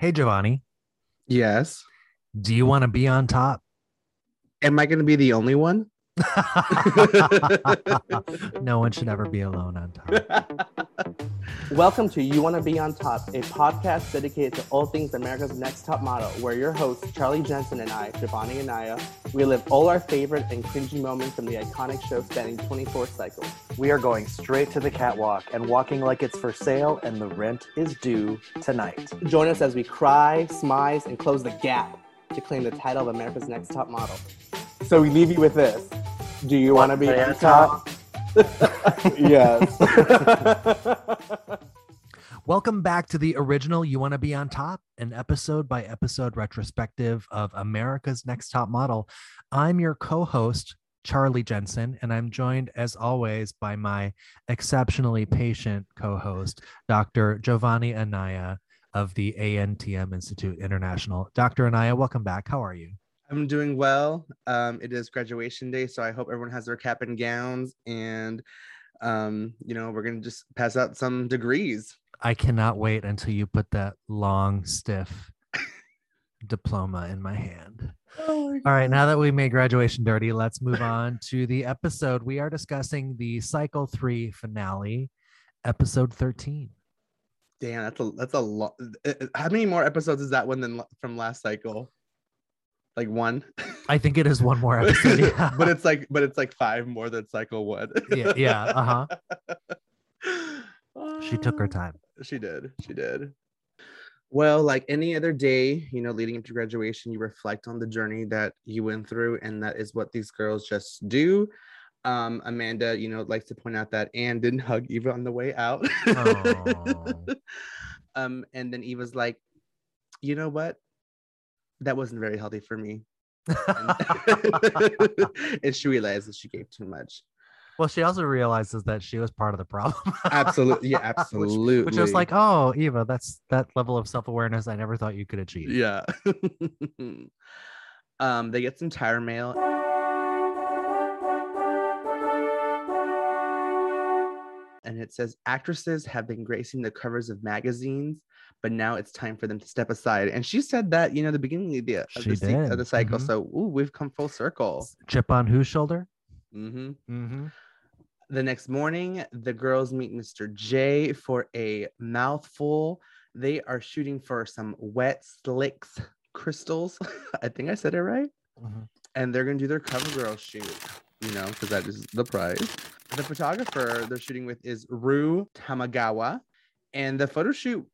Hey, Jovonnie, Yes. do you want to be on top? Am I going to be the only one? no one should ever be alone on top. Welcome to You Want to Be on Top, a podcast dedicated to all things America's Next Top Model, where your hosts, Charlie Jensen and I, Jovonnie Anaya, relive all our favorite and cringy moments from the iconic show spanning 24 cycles. We are going straight to the catwalk and walking like it's for sale and the rent is due tonight. Join us as we cry, smize, and close the gap to claim the title of America's Next Top Model. So we leave you with this. Do you want to be on top? Yes. Welcome back to the original You Want to Be on Top, an episode by episode retrospective of America's Next Top Model. I'm your co host, Charlie Jensen, and I'm joined as always by my exceptionally patient co host, Dr. Jovonnie Anaya of the ANTM Institute International. Dr. Anaya, welcome back. How are you? I'm doing well. Um, it is graduation day, so I hope everyone has their cap and gowns, and um, you know we're gonna just pass out some degrees. I cannot wait until you put that long, stiff diploma in my hand. Oh All right, now that we made graduation dirty, let's move on to the episode. We are discussing the cycle three finale, episode 13. Damn, that's a that's a lot. How many more episodes is that one than from last cycle? Like one, I think it is one more episode. Yeah, but it's like but it's like five more than cycle one. yeah, yeah. Uh huh. She took her time. She did. She did. Well, like any other day, you know, leading up to graduation, you reflect on the journey that you went through, and that is what these girls just do. Um, Amanda, you know, likes to point out that Anne didn't hug Eva on the way out. Um, and then Eva's like, you know what? That wasn't very healthy for me. And, and she realized that she gave too much. well, she also realizes that she was part of the problem. Absolutely. Yeah, Which- absolutely. Which, was like, oh, Eva, that's that level of self awareness I never thought you could achieve. Yeah. um, they get some Tyra mail. And it says actresses have been gracing the covers of magazines, but now it's time for them to step aside. And she said that, you know, the beginning of the, of the, se- of the cycle. Mhm. So, ooh, we've come full circle. Chip on whose shoulder? hmm Mm-hmm. The next morning, the girls meet Mr. J for a mouthful. They are shooting for some Wetslicks crystals. I think I said it right. Mhm. And they're gonna do their cover girl shoot, you know, because that is the prize. The photographer they're shooting with is Ru Tamagawa. And the photo shoot,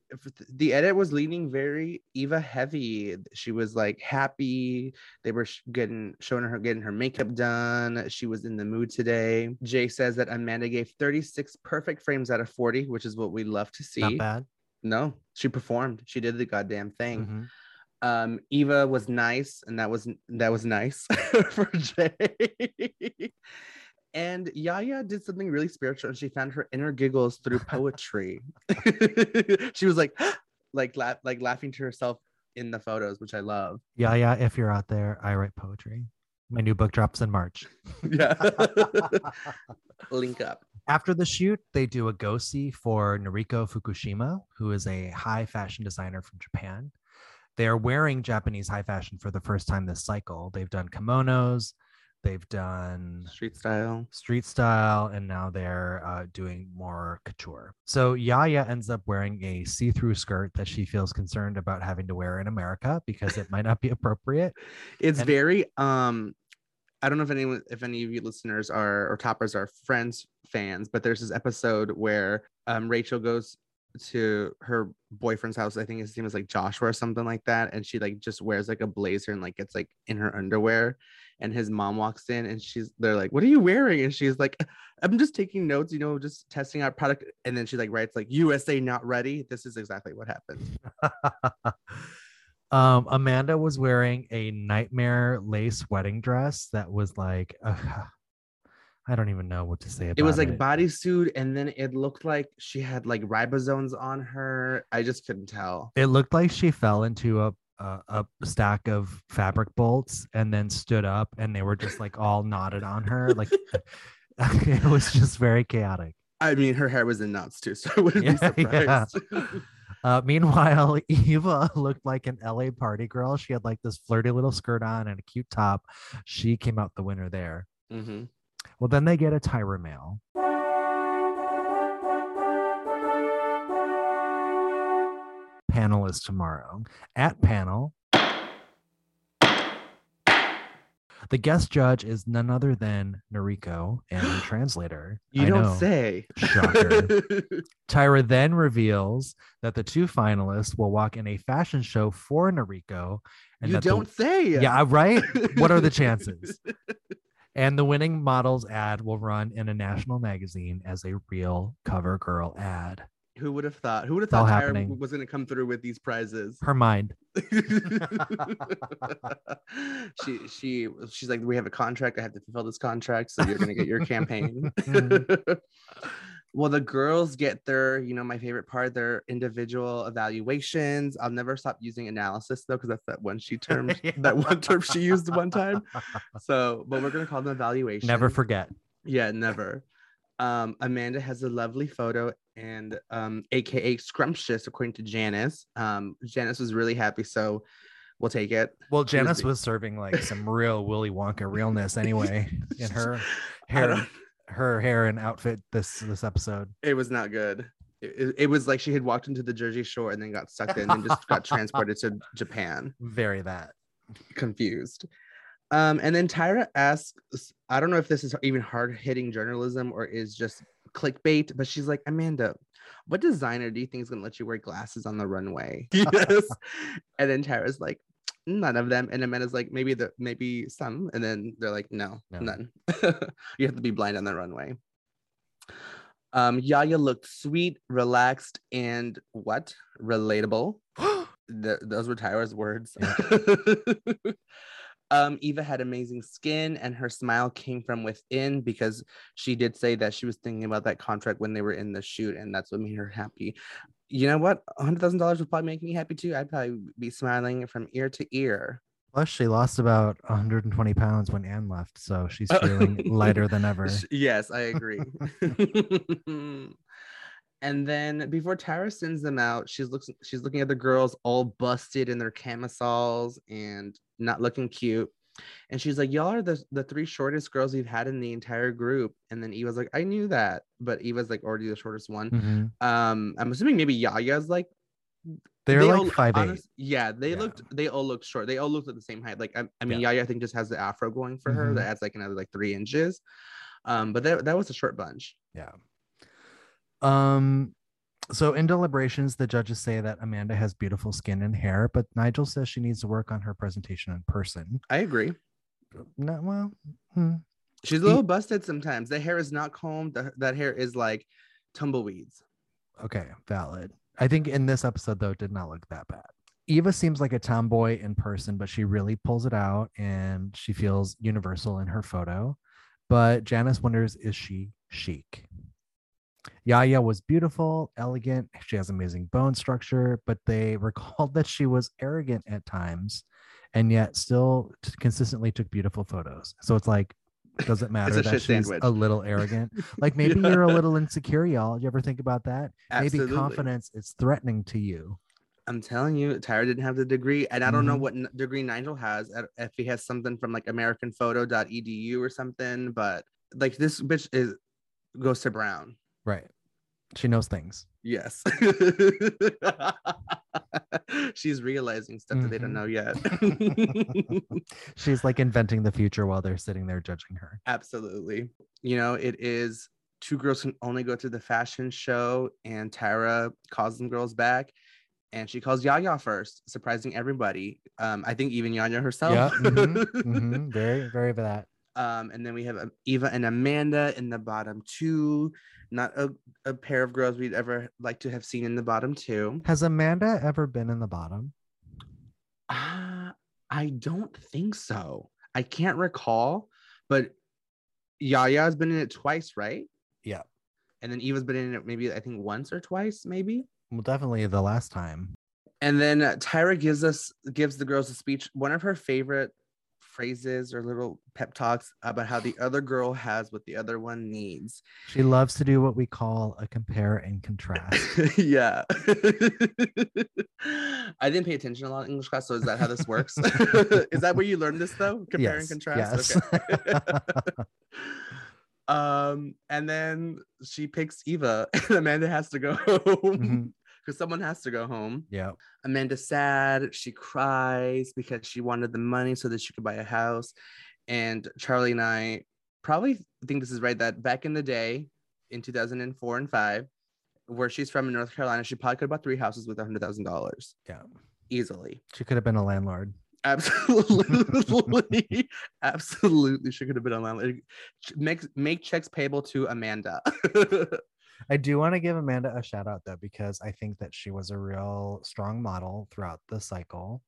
the edit was leaning very Eva heavy. She was like happy. They were getting showing her getting her makeup done. She was in the mood today. Jay says that Amanda gave 36 perfect frames out of 40, which is what we love to see. Not bad. No, she performed. She did the goddamn thing. Mhm. Um, Eva was nice, and that was that was nice for Jay. and Yaya did something really spiritual, and she found her inner giggles through poetry. she was like, like, la- like laughing to herself in the photos, which I love. Yeah, yeah. If you're out there, I write poetry. My new book drops in March. Yeah, link up. After the shoot, they do a go see for Noriko Fukushima, who is a high fashion designer from Japan. They are wearing Japanese high fashion for the first time this cycle. They've done kimonos, they've done Street style. street style, and now they're uh, doing more couture. So Yaya ends up wearing a see through skirt that she feels concerned about having to wear in America because it might not be appropriate. It's And- very um I don't know if anyone if any of you listeners are or toppers are friends fans, but there's this episode where um Rachel goes to her boyfriend's house. I think his name is like Joshua or something like that. And she like just wears like a blazer and like gets like in her underwear. And his mom walks in and she's they're like, What are you wearing? And she's like, I'm just taking notes, you know, just testing out product. And then she like writes like USA not ready. This is exactly what happened. um, Amanda was wearing a nightmare lace wedding dress that was like, uh, I don't even know what to say about it was like it. bodysuit and then it looked like she had like ribosomes on her i just couldn't tell It looked like she fell into a, a a stack of fabric bolts and then stood up, and they were just like all knotted on her. Like it was just very chaotic. i mean her hair was in knots too so i wouldn't Yeah, be yeah. surprised Uh, meanwhile, Eva looked like an LA party girl. She had like this flirty little skirt on and a cute top. She came out the winner there. hmm Well, then they get a Tyra mail. Panel is tomorrow. At panel, the guest judge is none other than Noriko and her translator. You I don't know. say. Shocker. Tyra then reveals that the two finalists will walk in a fashion show for Noriko. And you don't say. yeah, right. What are the chances? And the winning models ad will run in a national magazine as a real cover girl ad. Who would have thought? Who would have It's all thought Tyra happening. was going to come through with these prizes? Her mind. she she she's like, we have a contract. I have to fulfill this contract, so you're going to get your campaign. Mm-hmm. Well, the girls get their, you know, my favorite part, their individual evaluations. I'll never stop using analysis though, because that's that one she termed that one term she used one time. So, but we're gonna call them evaluations. Never forget. Yeah, never. Um, Amanda has a lovely photo and um, AKA scrumptious, according to Janice. Um, Janice was really happy, so we'll take it. Well, Janice was serving like some real Willy Wonka realness anyway in her hair, her hair and outfit this this episode. It was not good. It, it- was like she had walked into the Jersey Shore and then got sucked in and just got transported to Japan. Very that. confused. Um, and then Tyra asks, I don't know if this is even hard hitting journalism or is just clickbait, but she's like, Amanda, what designer do you think is going to let you wear glasses on the runway? Yes. and then Tyra's like, none of them. And Amanda's like, maybe the maybe some. And then they're like, no, No. none. you have to be blind on the runway. Um, Yaya looked sweet, relaxed, and what? Relatable. Th- those were Tyra's words. um, Eva had amazing skin, and her smile came from within because she did say that she was thinking about that contract when they were in the shoot, and that's what made her happy. You know what? A hundred thousand dollars would probably make me happy too. I'd probably be smiling from ear to ear. Plus, she lost about 120 pounds when Anne left, so she's oh, feeling lighter than ever. Yes, I agree. and then before Tyra sends them out, she's looks she's looking at the girls all busted in their camisoles and not looking cute. And she's like, Y'all are the, the three shortest girls we've had in the entire group. And then Eva's like, I knew that. But Eva's like already the shortest one. Mhm. Um, I'm assuming maybe Yaya's like They're they like all- five eight. Yeah, they Yeah. looked they all looked short. They all looked at the same height. Like I, I mean, Yeah. Yaya I think just has the afro going for her Mhm. that adds like another like three inches. Um, but that, that was a short bunch. Yeah. Um. So in deliberations, the judges say that Amanda has beautiful skin and hair, but Nigel says she needs to work on her presentation in person. I agree. No, well, hmm. She's a He- little busted sometimes. The hair is not combed. The, that hair is like tumbleweeds. okay, valid. I think in this episode though, it did not look that bad. Eva seems like a tomboy in person, but she really pulls it out and she feels universal in her photo. But Janice wonders, is she chic? Yaya was beautiful, elegant. She has amazing bone structure, but they recalled that she was arrogant at times and yet still t- consistently took beautiful photos. So it's like, does it matter that she's sandwich. a little arrogant? Like maybe Yeah. you're a little insecure, y'all. Do you ever think about that? Absolutely. Maybe confidence is threatening to you. I'm telling you, Tyra didn't have the degree, and I don't know Mhm. what n- degree Nigel has. If he has something from like AmericanPhoto.edu or something, but like this bitch is goes to Brown. Right. She knows things. Yes. She's realizing stuff that they don't Mhm. know yet. She's like inventing the future while they're sitting there judging her. Absolutely. You know, it is two girls can only go to the fashion show, and Tyra calls them girls back. And she calls Yaya first, surprising everybody. Um, I think even Yaya herself. Yeah. mhm, mhm, Very, very that. Um, and then we have Eva and Amanda in the bottom two. Not a, a pair of girls we'd ever like to have seen in the bottom two. Has Amanda ever been in the bottom? Uh, I don't think so. I can't recall, but Yaya's been in it twice, right? Yeah. And then Eva's been in it maybe I think once or twice, maybe. Well, definitely the last time. And then uh, Tyra gives us gives the girls a speech. One of her favorite phrases or little pep talks about how the other girl has what the other one needs. She loves to do what we call a compare and contrast. yeah. I didn't pay attention a lot in English class, so is that how this works? is that where you learned this though? Compare and contrast. yes. Okay. um, and then she picks Eva, and Amanda has to go home Mhm. Because someone has to go home. yeah. Amanda's sad. She cries because she wanted the money so that she could buy a house. And Charlie and I probably think this is right that back in the day, in 2004 and five, where she's from in North Carolina, she probably could have bought three houses with a hundred thousand dollars Yeah. easily. She could have been a landlord. Absolutely, absolutely, she could have been on landlord. Make make checks payable to Amanda. I do want to give Amanda a shout out though, because I think that she was a real strong model throughout the cycle.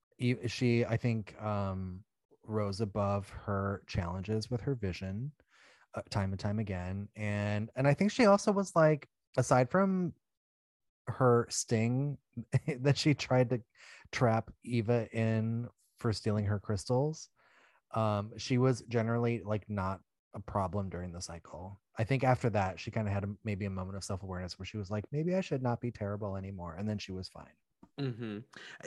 She, I think, um, rose above her challenges with her vision uh, time and time again. And and I think she also was like, aside from her sting that she tried to trap Eva in for stealing her crystals, um, she was generally like not a problem during the cycle. I think after that, she kind of had a, maybe a moment of self awareness where she was like, maybe I should not be terrible anymore. And then she was fine. hmm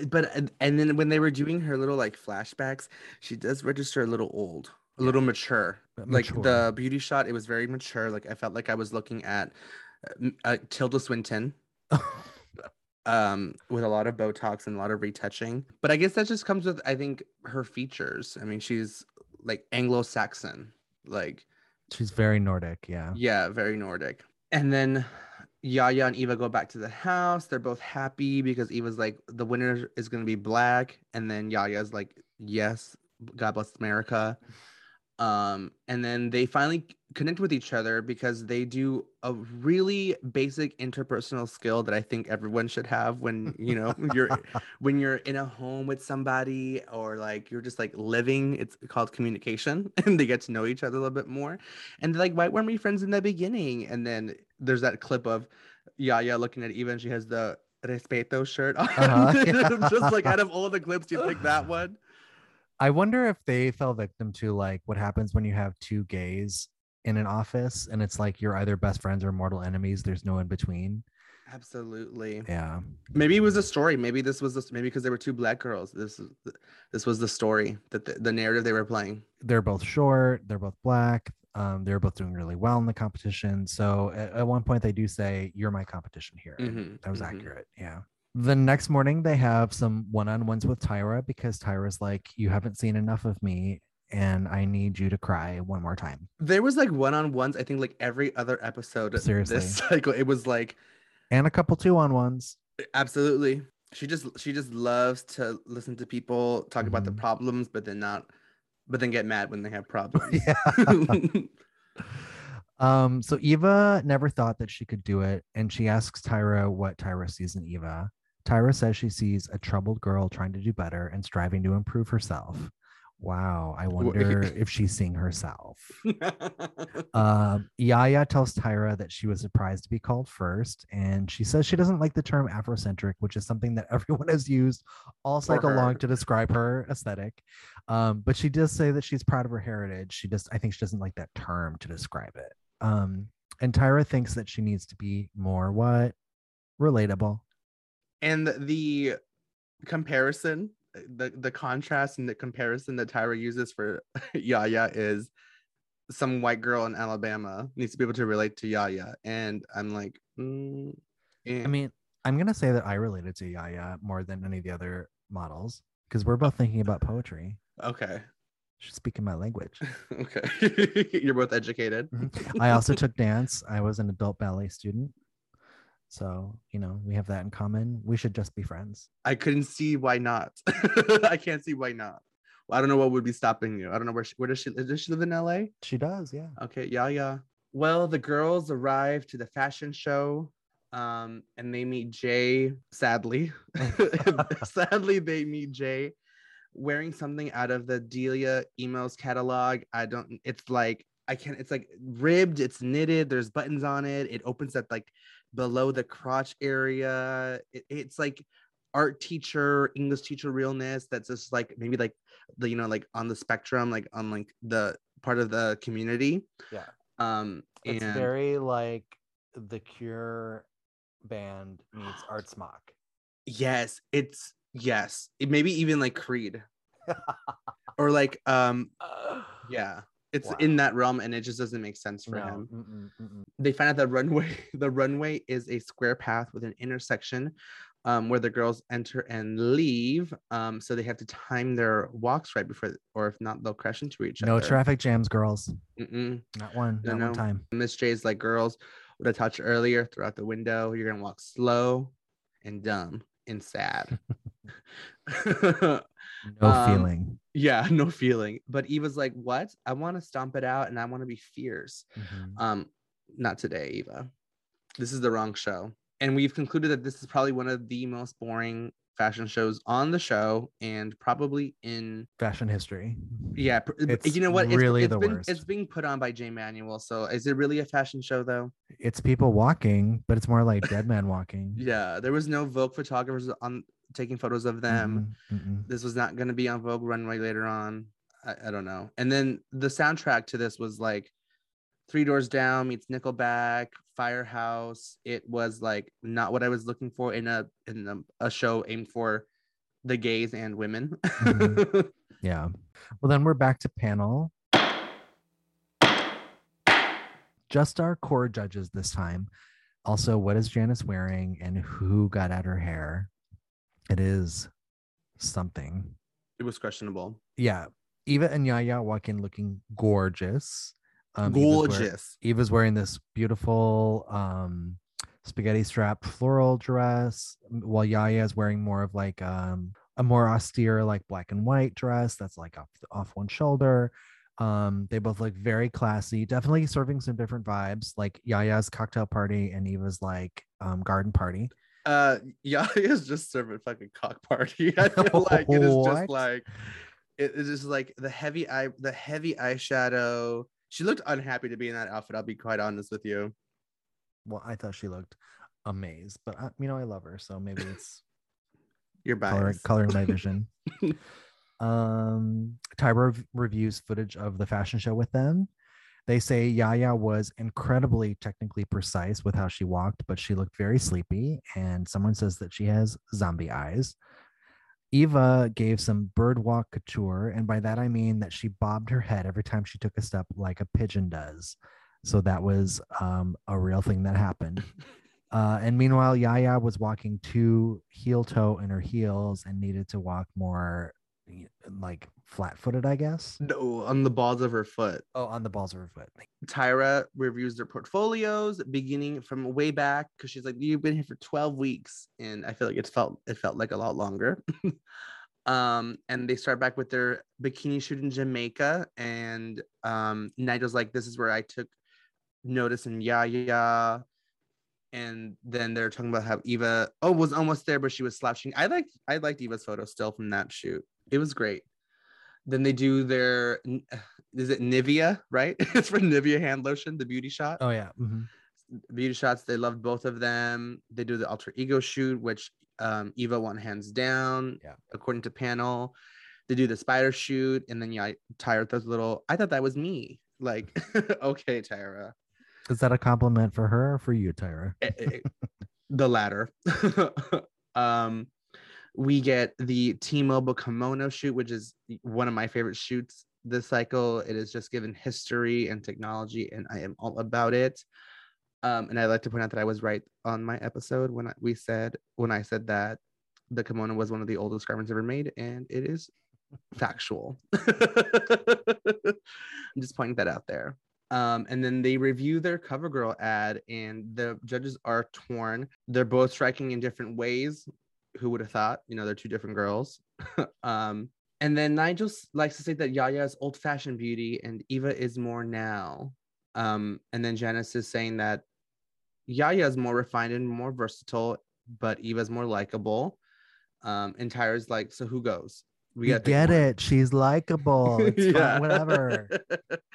But and- and then when they were doing her little like flashbacks, she does register a little old, a little mature. But Like the beauty shot, it was very mature. Like I felt like I was looking at uh, uh, Tilda Swinton, um, with a lot of Botox and a lot of retouching. But I guess that just comes with I think her features. I mean, she's like Anglo-Saxon, like She's very Nordic. Yeah. yeah, very Nordic. And then Yaya and Eva go back to the house. They're both happy because Eva's like, the winner is going to be black. And then Yaya's like, yes, God bless America. Um, and then they finally connect with each other because they do a really basic interpersonal skill that I think everyone should have when, you know, you're when you're in a home with somebody or like you're just like living it's called communication and they get to know each other a little bit more. And they're like why weren't we friends in the beginning? And then there's that clip of Yaya looking at Eva and she has the respeto shirt on. Uh-huh. just like out of all the clips you pick that one I wonder if they fell victim to like what happens when you have two gays in an office and it's like you're either best friends or mortal enemies. There's no in between. absolutely Yeah. maybe it was a story maybe this was the, maybe because there were two black girls this is this was the story that the, the narrative they were playing They're both short. They're both black. Um, they're both doing really well in the competition. So at, at one point they do say, "You're my competition here." Mhm, That was mhm. accurate. Yeah. The next morning they have some one-on-ones with Tyra because Tyra's like, "You haven't seen enough of me, and I need you to cry one more time." There was like one-on-ones, I think like every other episode Seriously. this cycle. It was like And a couple two-on-ones. absolutely. She just she just loves to listen to people talk about the Mhm. problems, but then not but then get mad when they have problems. yeah. Um, so Eva never thought that she could do it, and she asks Tyra what Tyra sees in Eva. Tyra says she sees a troubled girl trying to do better and striving to improve herself. Wow, I wonder if she's seeing herself. Um, Yaya tells Tyra that she was surprised to be called first, and she says she doesn't like the term Afrocentric, which is something that everyone has used all cycle long to describe her aesthetic. Um, but she does say that she's proud of her heritage. She just, I think, she doesn't like that term to describe it. Um, and Tyra thinks that she needs to be more what relatable. And the comparison, the the contrast and the comparison that Tyra uses for Yaya is some white girl in Alabama needs to be able to relate to Yaya, and I'm like, mm, eh. I mean, I'm gonna say that I related to Yaya more than any of the other models because we're both thinking about poetry. okay, She's speaking my language. okay, you're both educated. I also took dance. I was an adult ballet student. So, you know, we have that in common. We should just be friends. I couldn't see why not. I can't see why not. Well, I don't know what would be stopping you. I don't know where she, where does she does she live in LA? She does, yeah. Okay, yeah, yeah. Well, the girls arrive to the fashion show, um, and they meet Jay. Sadly, sadly, they meet Jay wearing something out of the Delia emails catalog. I don't. It's like I can't. It's like ribbed. It's knitted. There's buttons on it. It opens at like below the crotch area. It, it's like art teacher, English teacher realness that's just like maybe like the you know like on the spectrum, like on like the part of the community. Yeah. Um It's and very like the Cure band meets Art Smock. yes, it's yes. It maybe even like Creed. or like um yeah. It's Wow. in that realm and it just doesn't make sense for No, him. mm-mm, mm-mm. they find out the runway the runway is a square path with an intersection um, where the girls enter and leave um, so they have to time their walks right before or if not they'll crash into each No other No traffic jams, girls. Mm-mm. Not one. No, Not no. one time. miss j's like girls what i touched earlier throughout the window you're gonna walk slow and dumb and sad No Um, feeling. yeah no feeling but eva's like what i want to stomp it out and i want to be fierce Mhm. Um, not today, Eva. This is the wrong show. And we've concluded that this is probably one of the most boring fashion shows on the show and probably in Fashion history. yeah, It's you know what? It's, really it's the been, worst. It's being put on by Jay Manuel. So is it really a fashion show though? It's people walking, but it's more like dead man walking. Yeah, there was no Vogue photographers on taking photos of them. Mhm, mhm. This was not going to be on Vogue runway later on. I, I don't know. And then the soundtrack to this was like Three Doors Down meets Nickelback, Firehouse. It was like not what I was looking for in a in a, a show aimed for the gays and women. Mhm. Yeah. Well, then we're back to panel. Just our core judges this time. Also, what is Janice wearing and who got at her hair? It is something. it was questionable. Yeah. Eva and Yaya walk in looking gorgeous. Um, Eva's wear- Gorgeous. Eva's wearing this beautiful um spaghetti strap floral dress, while Yaya is wearing more of like um a more austere like black and white dress that's like off off one shoulder. Um, they both look very classy, definitely serving some different vibes, like Yaya's cocktail party and Eva's like um garden party. Uh, yeah, it's just serving fucking cock party. I feel like it is just like it is just like the heavy eye, the heavy eyeshadow. She looked unhappy to be in that outfit. I'll be quite honest with you. Well, I thought she looked amazed, but I, you know I love her, so maybe it's You're coloring, biased. coloring my vision. um, Tyra reviews footage of the fashion show with them. They say Yaya was incredibly technically precise with how she walked, but she looked very sleepy. And someone says that she has zombie eyes. Eva gave some bird walk couture, and by that I mean that she bobbed her head every time she took a step, like a pigeon does. So that was um, a real thing that happened. Uh, and meanwhile, Yaya was walking two heel toe in her heels and needed to walk more like flat footed, I guess. No, on the balls of her foot. Oh, on the balls of her foot. Tyra reviews their portfolios beginning from way back because she's like, You've been here for 12 weeks. And I feel like it felt it felt like a lot longer. um, and they start back with their bikini shoot in Jamaica. And um Nigel's like, This is where I took notice and yeah, yeah. And then they're talking about how Eva oh was almost there, but she was slouching. I liked I liked Eva's photo still from that shoot. It was great. Then they do their is it Nivea, right? it's for Nivea hand lotion, the beauty shot. Oh, yeah. mhm. Beauty shots, they loved both of them. They do the alter ego shoot, which um, Eva won hands down, Yeah. according to panel. They do the spider shoot, and then yeah, Tyra throws a little. I thought that was me. Like, okay, Tyra. Is that a compliment for her or for you, Tyra? Eh, eh, the latter. um, we get the T-Mobile kimono shoot, which is one of my favorite shoots this cycle. It is just given history and technology, and I am all about it. Um, and I'd like to point out that I was right on my episode when I, we said when I said that the kimono was one of the oldest garments ever made, and it is factual. I'm just pointing that out there. Um, and then they review their CoverGirl ad, and the judges are torn. They're both striking in different ways. Who would have thought? You know, they're two different girls. um, and then Nigel likes to say that Yaya is old-fashioned beauty, and Eva is more now. Um, and then Janice is saying that Yaya is more refined and more versatile, but Eva's more likable. Um, and Tyra's like, so who goes? We get one." it. She's likable. It's fine, whatever.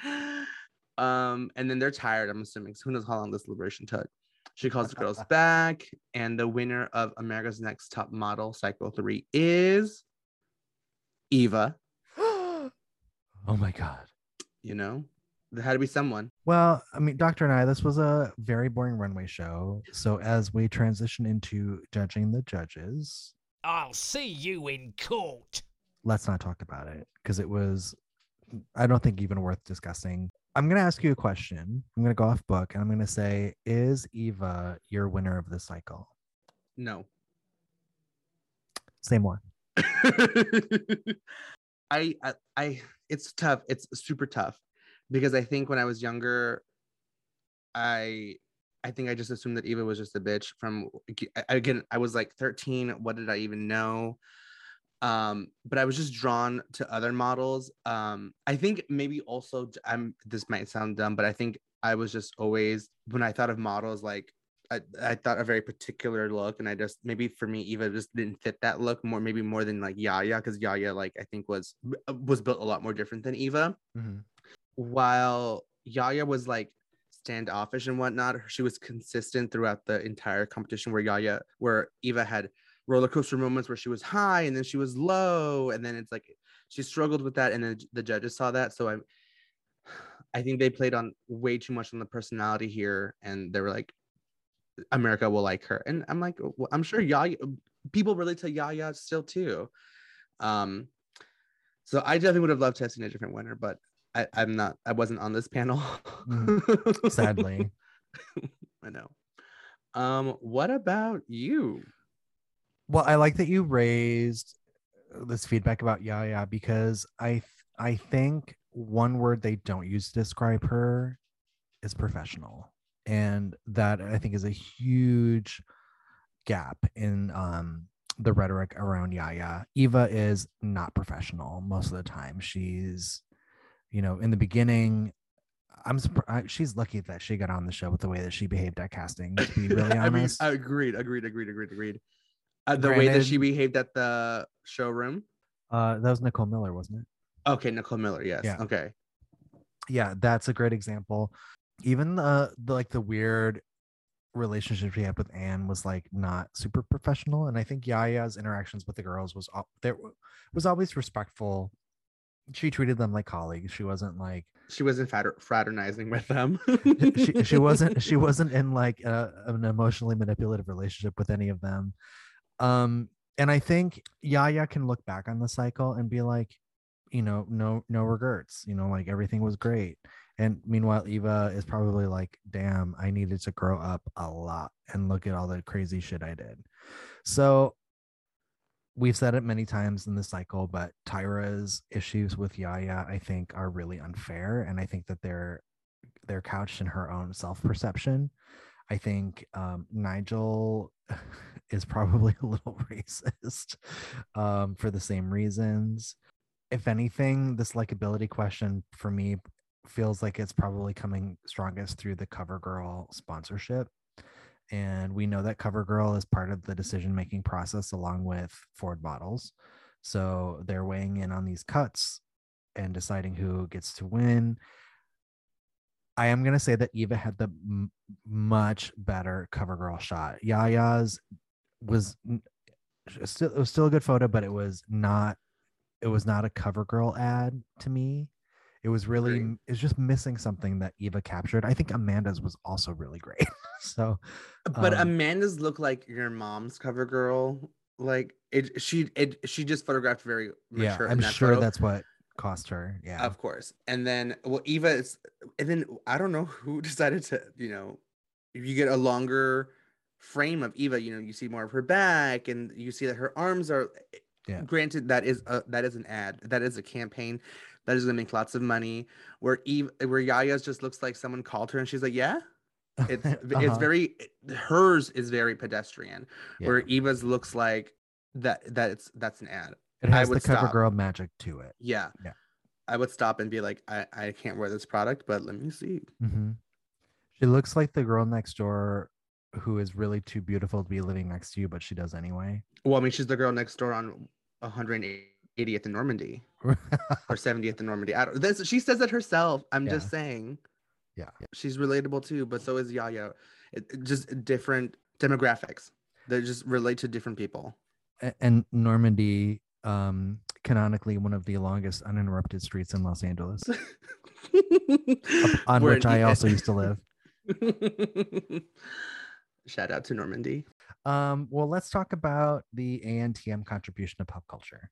um, and then they're tired. I'm assuming. So who knows how long this liberation took? She calls the girls back, and the winner of America's Next Top Model Cycle 3 is Eva. oh my god. You know, there had to be someone. Well, I mean, Doctor and I, this was a very boring runway show. So as we transition into judging the judges, I'll see you in court. let's not talk about it because it was, I don't think even worth discussing. I'm going to ask you a question. I'm going to go off book and I'm going to say, is Eva your winner of the cycle? No. Say more. I, I I it's tough. It's super tough because I think when I was younger, I I think I just assumed that Eva was just a bitch from again, I was like 13. What did I even know? Um, but I was just drawn to other models. Um, I think maybe also i'm this might sound dumb, but I think I was just always when I thought of models like I, I thought a very particular look, and I just maybe for me Eva just didn't fit that look more, maybe more than like Yaya, because Yaya like I think was was built a lot more different than Eva. While Yaya was like standoffish and whatnot, she was consistent throughout the entire competition. Where Yaya, where Eva had roller coaster moments where she was high and then she was low, and then it's like she struggled with that, and then the judges saw that. So I, I think they played on way too much on the personality here, and they were like, America will like her. And I'm like, well, I'm sure Yaya people relate to Yaya still too. Um, so I definitely would have loved to have seen a different winner, but I, I'm not, I wasn't on this panel. Sadly. I know. Um, what about you? Well, I like that you raised this feedback about Yaya because I I think one word they don't use to describe her is professional, and that I think is a huge gap in um the rhetoric around Yaya. Eva is not professional most of the time. She's, you know, in the beginning. I'm surprised. She's lucky that she got on the show with the way that she behaved at casting. To be really honest, I mean, honest, agreed, agreed, agreed, agreed, agreed. Uh, the way that she behaved at the showroom. uh, that was Nicole Miller, wasn't it? Okay, Nicole Miller. Yes. Yeah. Okay. yeah that's a great example even the, the like the weird relationship she had with anne was like not super professional and i think yaya's interactions with the girls was there was always respectful she treated them like colleagues she wasn't like She wasn't fraternizing with them. she, she wasn't she wasn't in like a, an emotionally manipulative relationship with any of them um and i think yaya can look back on the cycle and be like you know no no regrets you know like everything was great. And meanwhile eva is probably like damn i needed to grow up a lot and look at all the crazy shit i did. So we've said it many times in the cycle but tyra's issues with yaya i think are really unfair and i think that they're they're couched in her own self-perception. I think um, nigel is probably a little racist um, for the same reasons. If anything this likability question for me feels like it's probably coming strongest through the covergirl sponsorship. And we know that covergirl is part of the decision making process along with ford models. So they're weighing in on these cuts and deciding who gets to win. I am gonna say that Eva had the m- much better CoverGirl shot. Yaya's was still it was still a good photo, but it was not it was not a CoverGirl ad to me. It was really it's just missing something that Eva captured. I think Amanda's was also really great. so But Um, Amanda's look like your mom's cover girl. Like it, she it she just photographed very mature. in I'm that sure photo, that's what cost her. Yeah. of course. And then well, Eva is, and then I don't know who decided to you know, you get a longer frame of Eva, you know, you see more of her back, and you see that her arms are. Yeah. Granted, that is a that is an ad. That is a campaign. That is gonna make lots of money. Where Eve, where Yaya's just looks like someone called her and she's like, yeah. It's it's Uh-huh. very hers is very pedestrian Yeah. where Eva's looks like that that it's that's an ad. it I has the would stop. CoverGirl magic to it. Yeah. Yeah. I would stop and be like, I, I can't wear this product, but let me see. Mm-hmm. She looks like the girl next door who is really too beautiful to be living next to you, but she does anyway. Well, I mean, she's the girl next door on 180th in Normandy or 70th in Normandy. I don't, this, she says it herself. I'm just saying. yeah. She's relatable too, but so is Yaya. it, it just different demographics. They just relate to different people. A- And Normandy, um, canonically one of the longest uninterrupted streets in Los Angeles, on We're which I also used to live. Shout out to Normandy. Um, well, let's talk about the ANTM contribution to pop culture.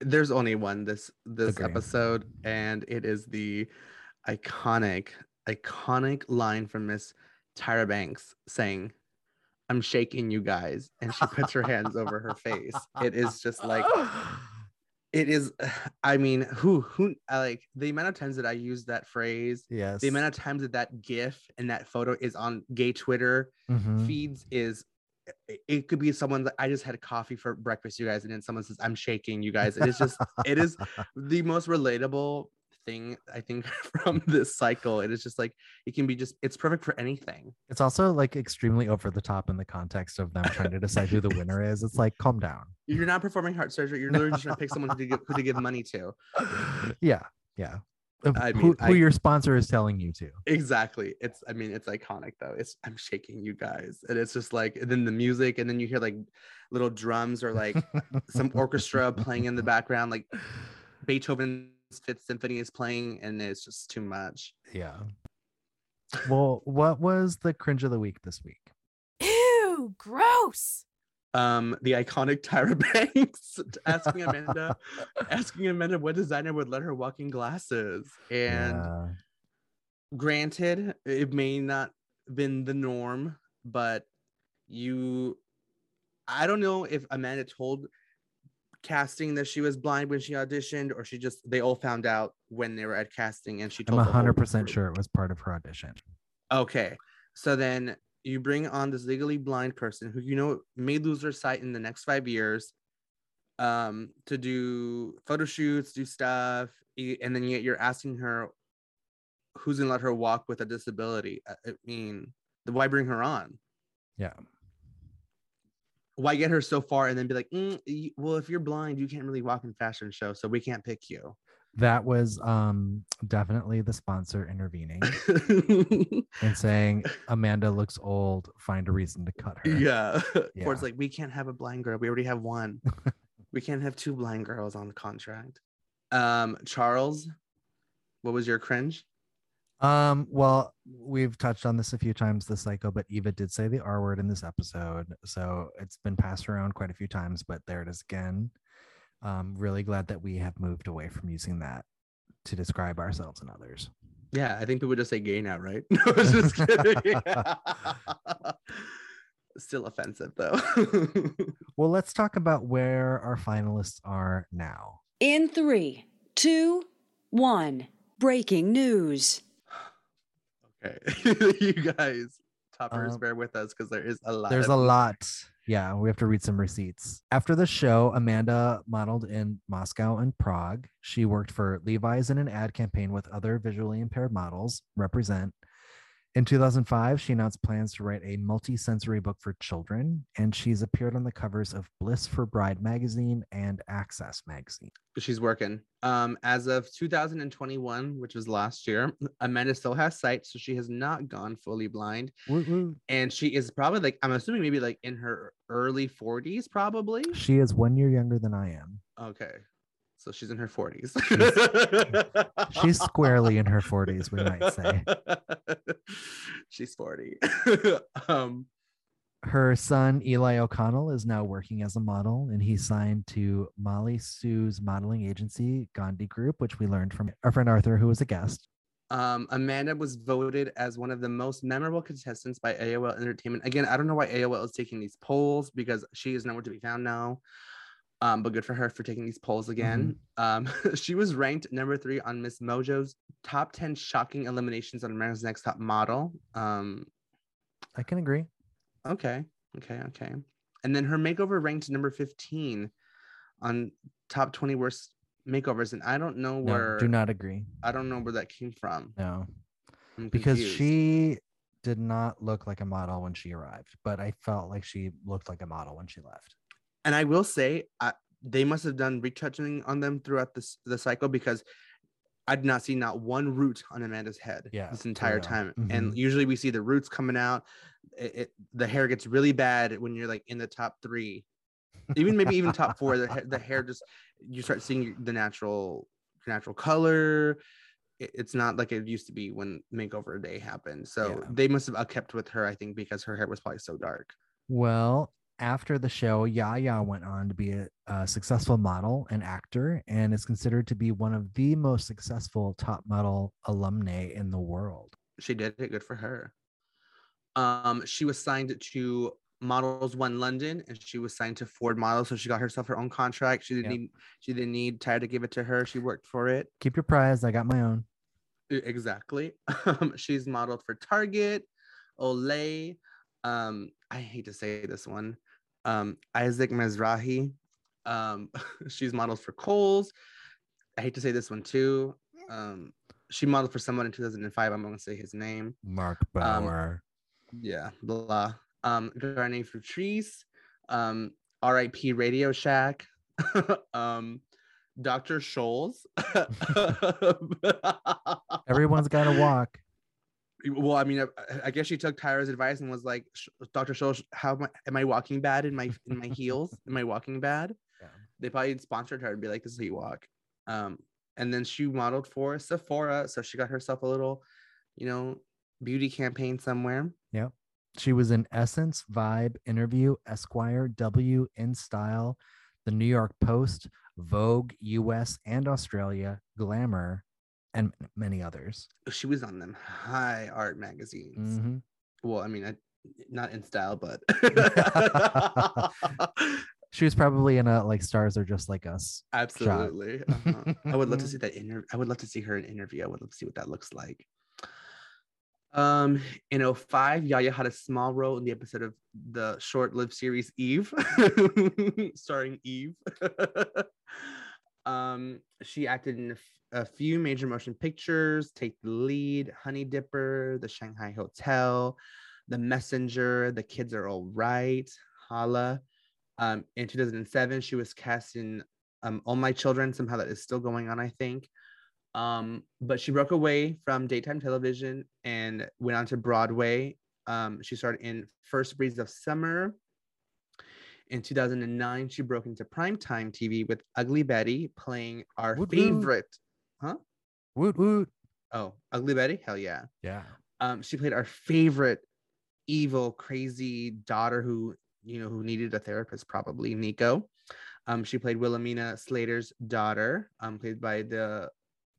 There's only one this this Agree. episode, and it is the iconic, iconic line from Miss Tyra Banks saying, I'm shaking you guys. And she puts her hands over her face. It is just like it is I mean, who who like the amount of times that I use that phrase, yes. the amount of times that that GIF and that photo is on gay Twitter Mhm. feeds is it- it could be someone that I just had coffee for breakfast, you guys, and then someone says, I'm shaking you guys. It is just it is the most relatable thing I think from this cycle. It is just like it can be just it's perfect for anything. It's also like extremely over the top in the context of them trying to decide who the winner is. It's like, calm down. You're not performing heart surgery. You're literally just trying to pick someone who to give, who to give money to. yeah, yeah. I who, mean, who I- your sponsor is telling you to. Exactly. It's I mean it's iconic though. It's I'm shaking you guys, and it's just like and then the music, and then you hear like little drums or like some orchestra playing in the background, like Beethoven's Fifth Symphony is playing, and it's just too much. yeah. Well, what was the cringe of the week this week? Ew, gross. um the iconic Tyra Banks asking Amanda asking Amanda what designer would let her walk in glasses. And Yeah. granted, it may not been the norm, but you I don't know if Amanda told casting that she was blind when she auditioned or she just they all found out when they were at casting and she told I'm told hundred percent group. sure it was part of her audition. Okay. So then you bring on this legally blind person who you know may lose her sight in the next five years um to do photo shoots, do stuff, and then yet you're asking her who's gonna let her walk with a disability. I mean, why bring her on? Yeah. Why get her so far and then be like, "Mm, well, if you're blind, you can't really walk in fashion show, so we can't pick you. That was um definitely the sponsor intervening and saying Amanda looks old, find a reason to cut her. Yeah. Or Yeah. it's like, we can't have a blind girl. We already have one. we can't have two blind girls on the contract. Um, Charles, what was your cringe? Um, well, we've touched on this a few times, the psycho, but Eva did say the R word in this episode. So it's been passed around quite a few times, but there it is again. Um, really glad that we have moved away from using that to describe ourselves and others. Yeah, I think people just say gay now, right? No, I was just kidding. Still offensive though. Well, let's talk about where our finalists are now. In three, two, one. Breaking news. Okay. you guys, toppers, Um, bear with us because there is a lot. There's a lot. Yeah, we have to read some receipts. After the show, Amanda modeled in Moscow and Prague. She worked for Levi's in an ad campaign with other visually impaired models, Represent. In 2005, she announced plans to write a multi-sensory book for children, and she's appeared on the covers of Bliss for Bride magazine and Access magazine. she's working. Um, as of 2021, which was last year, Amanda still has sight, so she has not gone fully blind. And she is probably like, I'm assuming maybe like in her early 40s, probably. She is one year younger than I am. Okay. So she's in her 40s. She's squarely in her 40s, we might say. she's 40. um, her son Eli O'Connell is now working as a model, and he signed to Molly Sue's modeling agency, Gandhi Group, which we learned from our friend Arthur, who was a guest. um, Amanda was voted as one of the most memorable contestants by AOL Entertainment. Again, I don't know why AOL is taking these polls because she is nowhere to be found now. Um, but good for her for taking these polls again. Um, she was ranked number three on WatchMojo's top 10 shocking eliminations on America's Next Top Model. Um, I can agree. okay, okay, okay. And then her makeover ranked number 15 on top 20 worst makeovers. And I don't know No, where do not agree. I don't know where that came from. No, because she did not look like a model when she arrived, but I felt like she looked like a model when she left. And I will say, I, they must have done retouching on them throughout this the cycle because I did not see not one root on Amanda's head Yeah, this entire time. Mhm. And usually we see the roots coming out. It, it, the hair gets really bad when you're like in the top three, even maybe even top four. The, the hair just you start seeing the natural natural color. It- it's not like it used to be when makeover day happened. So Yeah. they must have kept with her, I think, because her hair was probably so dark. Well, after the show, Yaya went on to be a, a successful model and actor, and is considered to be one of the most successful top model alumni in the world. she did it. Good for her. Um she was signed to models one london and she was signed to ford models. So she got herself her own contract. She didn't Yep. need she didn't need ty to give it to her. She worked for it. Keep your prize. I got my own. Exactly. Um she's modeled for target olay. Um i hate to say this one um isaac mizrahi um she's modeled for kohl's i hate to say this one too um she modeled for someone in 2005 i'm gonna say his name Mark Um, Bouwer. yeah, blah. Um, Garnier Fructis, um, R.I.P. Radio Shack, um, Dr. Scholl's. Everyone's got to walk. Well, I mean, I, I guess she took Tyra's advice and was like, Dr. Scholl's, how am I, am I walking bad in my in my heels? Am I walking bad? Yeah. They probably sponsored her and be like, "This is how you walk." Um, and then she modeled for Sephora, so she got herself a little, you know, beauty campaign somewhere. Yeah, she was in Essence, Vibe, Interview, Esquire, W, In Style, The New York Post, Vogue, US and Australia, Glamour, and many others. She was on them high art magazines. Mhm. well i mean I, not in style but She was probably in a like Stars Are Just Like Us. absolutely uh-huh. i would love to see that interview i would love to see her in an interview i would love to see what that looks like um in 05 yaya had a small role in the episode of the short-lived series eve starring eve um she acted in a, a few major motion pictures take the lead honeydripper the shanghai hotel the messenger the kids are all right Hala. um in 2007 she was cast in um all my children somehow that is still going on i think um but she broke away from daytime television and went on to broadway um she started in first breeze of summer in 2009 she broke into primetime tv with ugly betty playing our Woot woot. Favorite Woot woot. oh ugly betty hell yeah Yeah. um she played our favorite evil crazy daughter who you know who needed a therapist probably nico um she played wilhelmina slater's daughter um played by the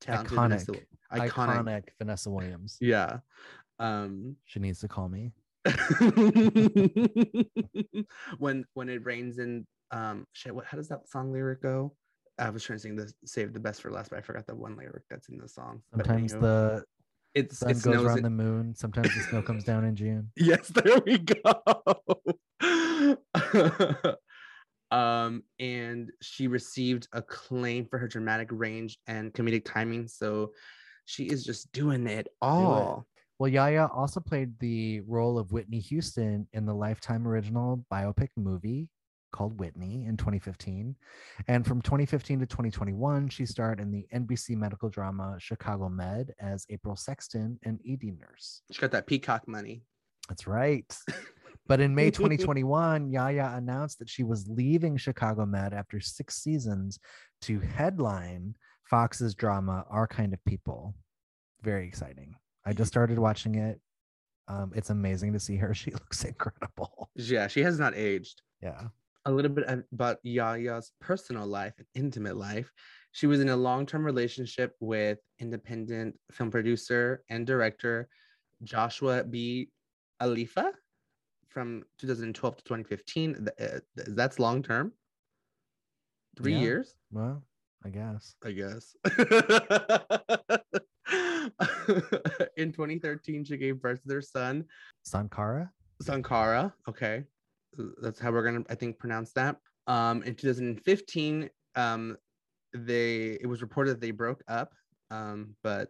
talented Vanessa- Iconic. iconic, Iconic Vanessa Williams. yeah um She needs to call me. when when it rains in um shit what how does that song lyric go i was trying to sing the save the best for last but i forgot the one lyric that's in the song But Sometimes the it's sun it goes around in- the moon. Sometimes the snow comes down in June. yes there we go um and she received acclaim for her dramatic range and comedic timing so she is just doing it all Well, Yaya also played the role of Whitney Houston in the Lifetime original biopic movie called Whitney in 2015. And from 2015 to 2021, she starred in the NBC medical drama Chicago Med as April Sexton, an ED nurse. she got that peacock money That's right. But in May 2021, Yaya announced that she was leaving Chicago Med after six seasons to headline Fox's drama Our Kind of People. Very exciting. I just started watching it. Um, it's amazing to see her. She looks incredible. yeah she has not aged Yeah. A little bit about Yaya's personal life and intimate life. She was in a long-term relationship with independent film producer and director Joshua B. Alafia from 2012 to 2015. Th- uh, th- That's long term. Three Yeah. years, Well, I guess. I guess. in 2013, she gave birth to their son, Sankara. Sankara. Okay. That's how we're gonna, I think, pronounce that. Um, in 2015, um, they it was reported that they broke up, um, but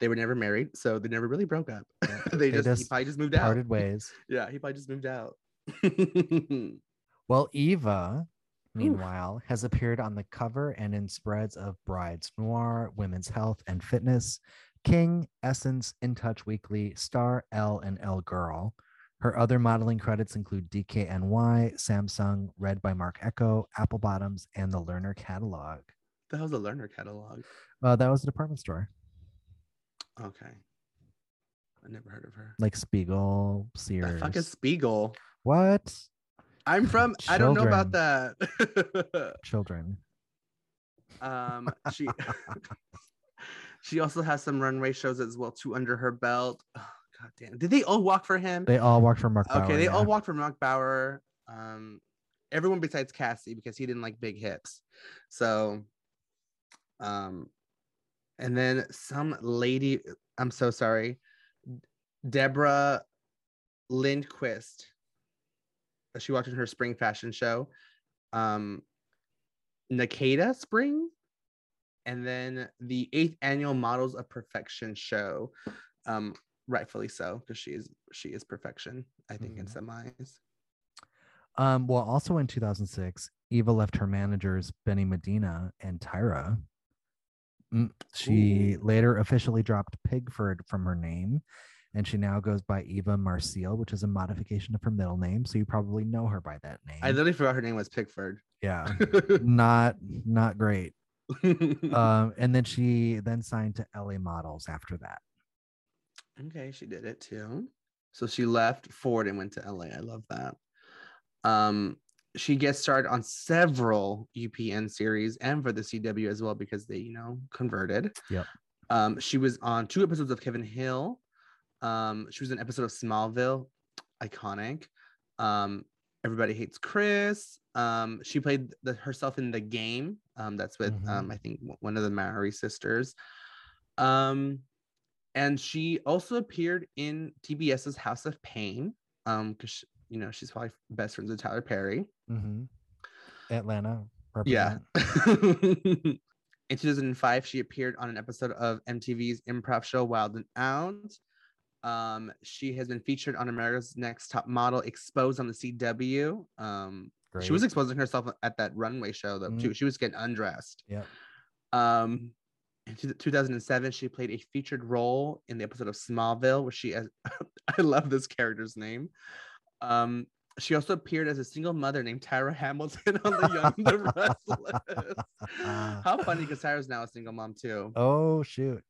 they were never married, so they never really broke up. Yeah, they, they just, he just probably just moved out. Parted ways. Yeah, he probably just moved out. Well, Eva meanwhile, has appeared on the cover and in spreads of Brides Noire, Women's Health and Fitness, King, Essence, In Touch Weekly, Star, Elle, and Elle Girl. Her other modeling credits include DKNY, Samsung, Red by Marc Ecko, Apple Bottoms, and the Lerner Catalog. The hell's a lerner catalog? Uh, that was a department store Okay. I never heard of her. like Spiegel, The Sears. fuck is Spiegel? what? I'm from. I don't know about that. Children. um, she she also has some runway shows as well too under her belt. God damn! Did they all walk for him? They all walked for Mark okay, Bouwer, they all walked for Mark Bouwer. Um, everyone besides Cassie because he didn't like big hips. So, um, and then some lady. I'm so sorry, Deborah Lindquist. She walked in her spring fashion show. Um, Nakeda Spring, and then the eighth annual Models of Perfection show. Um, rightfully so because she is she is perfection. I think in Mhm. some eyes. Um, well, also in 2006, Eva left her managers Benny Medina and Tyra. Mm, She Ooh. later officially dropped Pigford from her name, and she now goes by Eva Marcille, which is a modification of her middle name. So you probably know her by that name. I literally forgot her name was Pickford. yeah, not not great. Um, and then she then signed to LA Models after that. Okay, she did it too. So she left Ford and went to LA. I love that. Um, she gets started on several UPN series and for the CW as well because they, you know, converted. Yep. Um, she was on two episodes of Kevin Hill. Um, she was in an episode of Smallville, iconic. Um, Everybody hates Chris. Um, she played the, herself in the game. Um, that's with Mhm. um, I think one of the Mowry sisters. Um, and she also appeared in TBS's House of Payne. Um, because you know she's probably best friends with Tyler Perry. hmm Atlanta. Yeah. In 2005, she appeared on an episode of MTV's improv show Wild and Out. Um, she has been featured on America's Next Top Model, exposed on the CW. Um, she was exposing herself at that runway show though too. Mm. She was getting undressed. Yep. Um, in 2007, she played a featured role in the episode of Smallville, where she, as I love this character's name. Um, she also appeared as a single mother named Tyra Hamilton on The Young and the Restless. How funny because Tyra's now a single mom too. Oh shoot.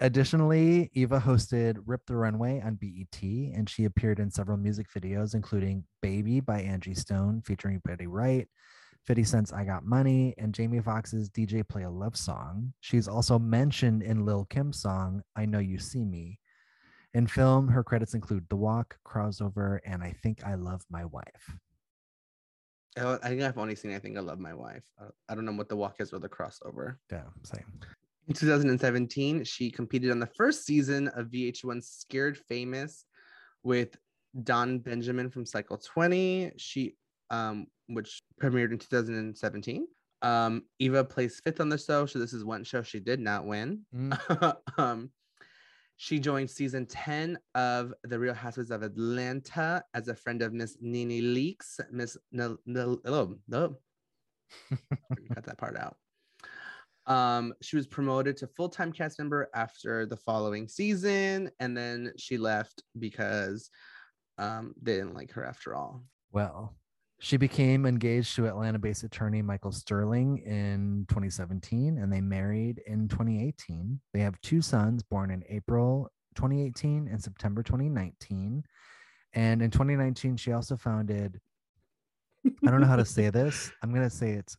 Additionally, Eva hosted Rip the Runway on BET, and she appeared in several music videos, including Baby by Angie Stone featuring Betty Wright, 50 Cent's I Got Money, and Jamie Foxx's DJ Play a Love Song. She's also mentioned in Lil Kim's song, I Know You See Me. In film, her credits include The Walk, Crossover, and I Think I Love My Wife. Oh, I think I've only seen I think I love my wife. I- I don't know what the walk is or the crossover. Yeah, same. In 2017, she competed on the first season of VH1's Scared Famous with Don Benjamin from Cycle 20. She, um, which premiered in 2017. Um, Eva placed fifth on the show, so this is one show she did not win. Mm. um, she joined season 10 of The Real Housewives of Atlanta as a friend of Miss Nene Leakes. Miss no, no, oh, no. cut that part out. Um, she was promoted to full-time cast member after the following season, and then she left because um, they didn't like her after all. Well, she became engaged to Atlanta based attorney Michael Sterling in 2017 and they married in 2018. They have two sons born in April 2018 and September 2019. And in 2019, she also founded, I don't know how to say this. I'm going to say it's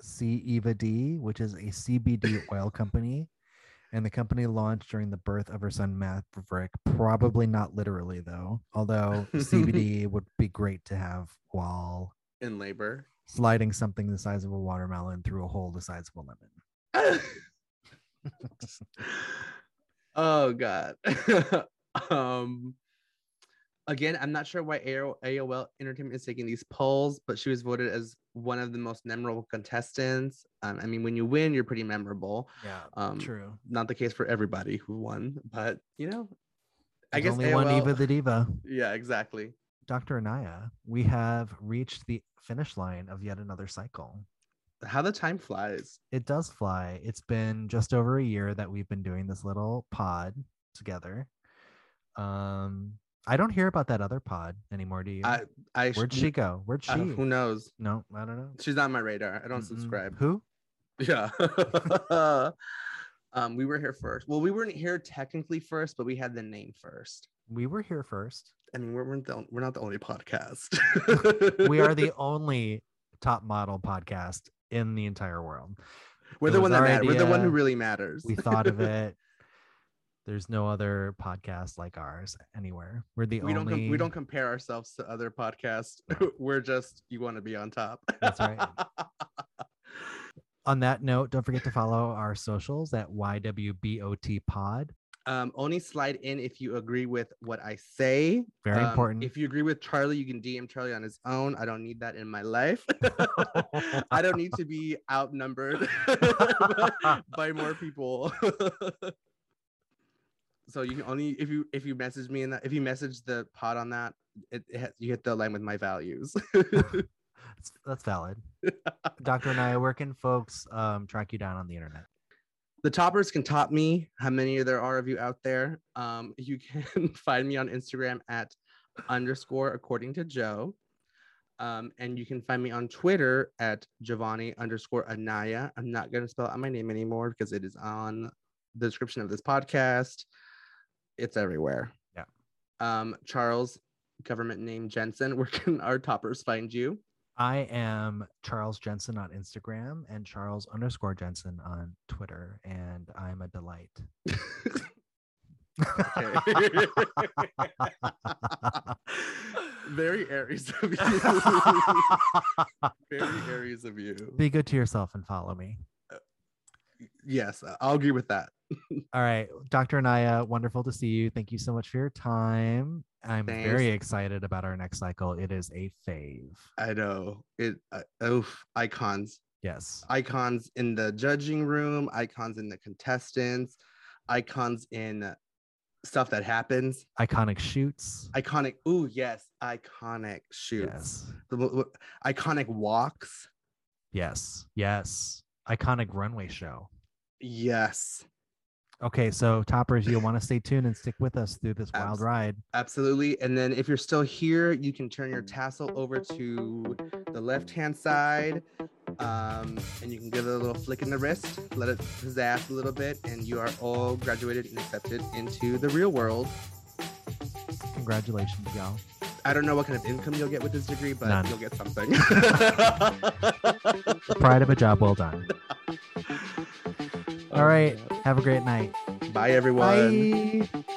C Eva D, which is a CBD oil company. And the company launched during the birth of her son Maverick. Probably not literally, though. Although CBD would be great to have while In labor. sliding something the size of a watermelon through a hole the size of a lemon. oh god. um again, I'm not sure why AOL Entertainment is taking these polls, but she was voted as one of the most memorable contestants. Um, I mean, when you win, you're pretty memorable. Yeah, Um, true. Not the case for everybody who won, but you know, I There's guess only one Eva the Diva. Yeah, exactly. Dr. Anaya, we have reached the finish line of yet another cycle. How the time flies. It does fly. It's been just over a year that we've been doing this little pod together. Um, I don't hear about that other pod anymore. Do you? I, I Where'd she go? Where'd she? uh, who knows? no, I don't know. She's on my radar. I don't Mm-mm. subscribe. Who? Yeah. um, we were here first. Well, we weren't here technically first, but we had the name first. We were here first. I mean, we're we're, the, we're not the only podcast. We are the only top model podcast in the entire world. we're it the one that matters. We're the one who really matters. We thought of it. There's no other podcast like ours anywhere. We're the we don't only. com- we don't compare ourselves to other podcasts. we're just you want to be on top. That's right. On that note, don't forget to follow our socials at YWBOT Pod. um, only slide in if you agree with what I say. Very Um, important. If you agree with Charlie, you can DM Charlie on his own. I don't need that in my life. I don't need to be outnumbered by more people. So you can only if you if you message me in that if you message the pod on that, it, it ha- you hit the line with my values. That's, that's valid. Dr. Anaya, where can folks um, track you down on the internet? the toppers can top me. How many there are of you out there? Um, you can find me on Instagram at underscore according to Joe. Um, and you can find me on Twitter at Jovonnie underscore Anaya. I'm not going to spell out my name anymore because it is on the description of this podcast. It's everywhere. Yeah. Um, Charles, government name Jensen. Where can our toppers find you? I am Charles Jensen on Instagram and Charles underscore Jensen on Twitter, and I'm a delight. Very Aries of you. Very Aries of you. Be good to yourself and follow me. Yes, I'll agree with that. All right, Dr. Anaya, wonderful to see you. Thank you so much for your time. I'm very excited about our next cycle. It is a fave. I know it. Uh, oof, icons, Yes. icons in the judging room, icons in the contestants, icons in stuff that happens. Iconic shoots. Iconic. Ooh, yes, iconic shoots. Yes. The, w- iconic walks. Yes. Yes. Iconic runway show. Yes. Okay, so toppers, you'll want to stay tuned and stick with us through this wild ride. Absolutely. And then if you're still here, you can turn your tassel over to the left hand side. Um, and you can give it a little flick in the wrist, let it pizzazz a little bit, and you are all graduated and accepted into the real world. Congratulations, y'all. I don't know what kind of income you'll get with this degree, but None. you'll get something. Pride of a job well done. All right. Have a great night. Bye, everyone. Bye.